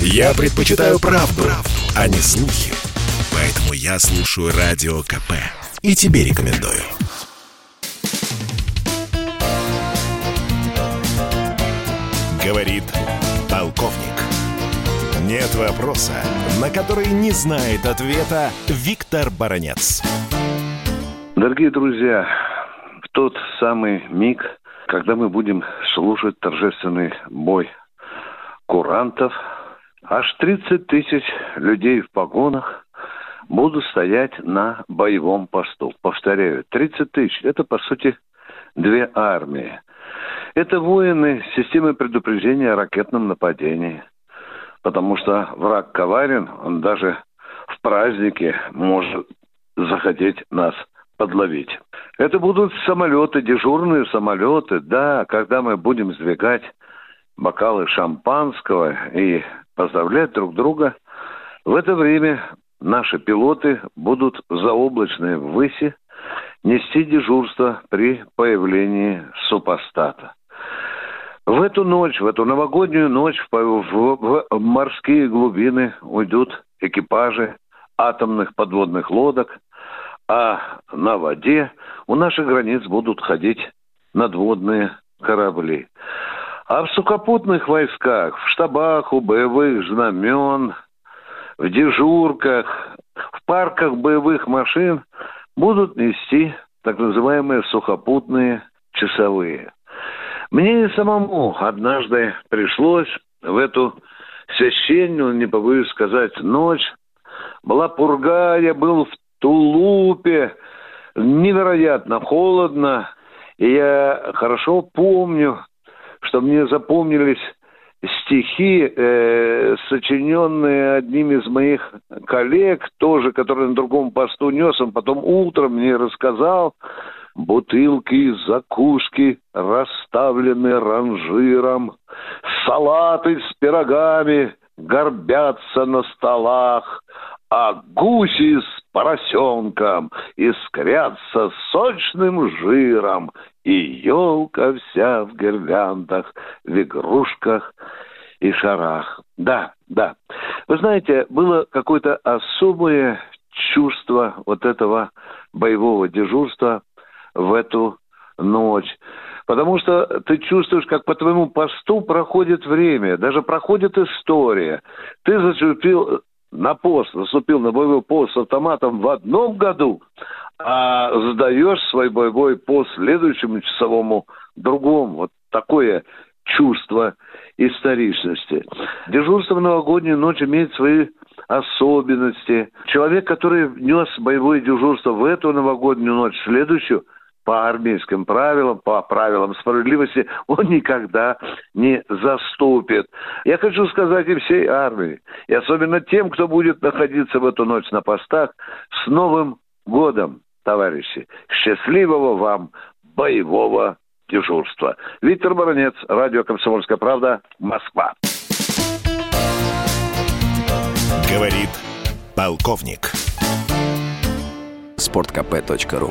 Я предпочитаю правду, правду, а не слухи. Поэтому я слушаю Радио КП. И тебе рекомендую. Говорит полковник. Нет вопроса, на который не знает ответа Виктор Баранец. Дорогие друзья, в тот самый миг, когда мы будем слушать торжественный бой курантов, аж 30 тысяч людей в погонах будут стоять на боевом посту. Повторяю, 30 тысяч – это, по сути, две армии. Это воины системы предупреждения о ракетном нападении. Потому что враг коварен, он даже в празднике может захотеть нас подловить. Это будут самолеты, дежурные самолеты. Да, когда мы будем сдвигать бокалы шампанского и поздравлять друг друга, в это время наши пилоты будут заоблачные выси нести дежурство при появлении супостата. В эту ночь, в эту новогоднюю ночь в, в, в морские глубины уйдут экипажи атомных подводных лодок, а на воде у наших границ будут ходить надводные корабли. А в сухопутных войсках, в штабах у боевых знамен, в дежурках, в парках боевых машин будут нести так называемые сухопутные часовые. Мне и самому однажды пришлось в эту священную, не побоюсь сказать, ночь. Была пурга, я был в Тулупе, невероятно холодно. И я хорошо помню, что мне запомнились стихи, э, сочиненные одним из моих коллег, тоже, который на другом посту нес, он потом утром мне рассказал, Бутылки, закуски расставлены ранжиром, салаты с пирогами горбятся на столах, а гуси с поросенком искрятся сочным жиром, и елка вся в гирляндах, в игрушках и шарах. Да, да. Вы знаете, было какое-то особое чувство вот этого боевого дежурства в эту ночь. Потому что ты чувствуешь, как по твоему посту проходит время, даже проходит история. Ты заступил на пост, заступил на боевой пост с автоматом в одном году, а сдаешь свой боевой пост следующему часовому другому. Вот такое чувство историчности. Дежурство в новогоднюю ночь имеет свои особенности. Человек, который внес боевое дежурство в эту новогоднюю ночь, следующую – по армейским правилам, по правилам справедливости, он никогда не заступит. Я хочу сказать и всей армии, и особенно тем, кто будет находиться в эту ночь на постах, с Новым годом, товарищи! Счастливого вам боевого дежурства. Виктор Баранец, радио «Комсомольская правда», Москва. Говорит полковник. Спорткп.ру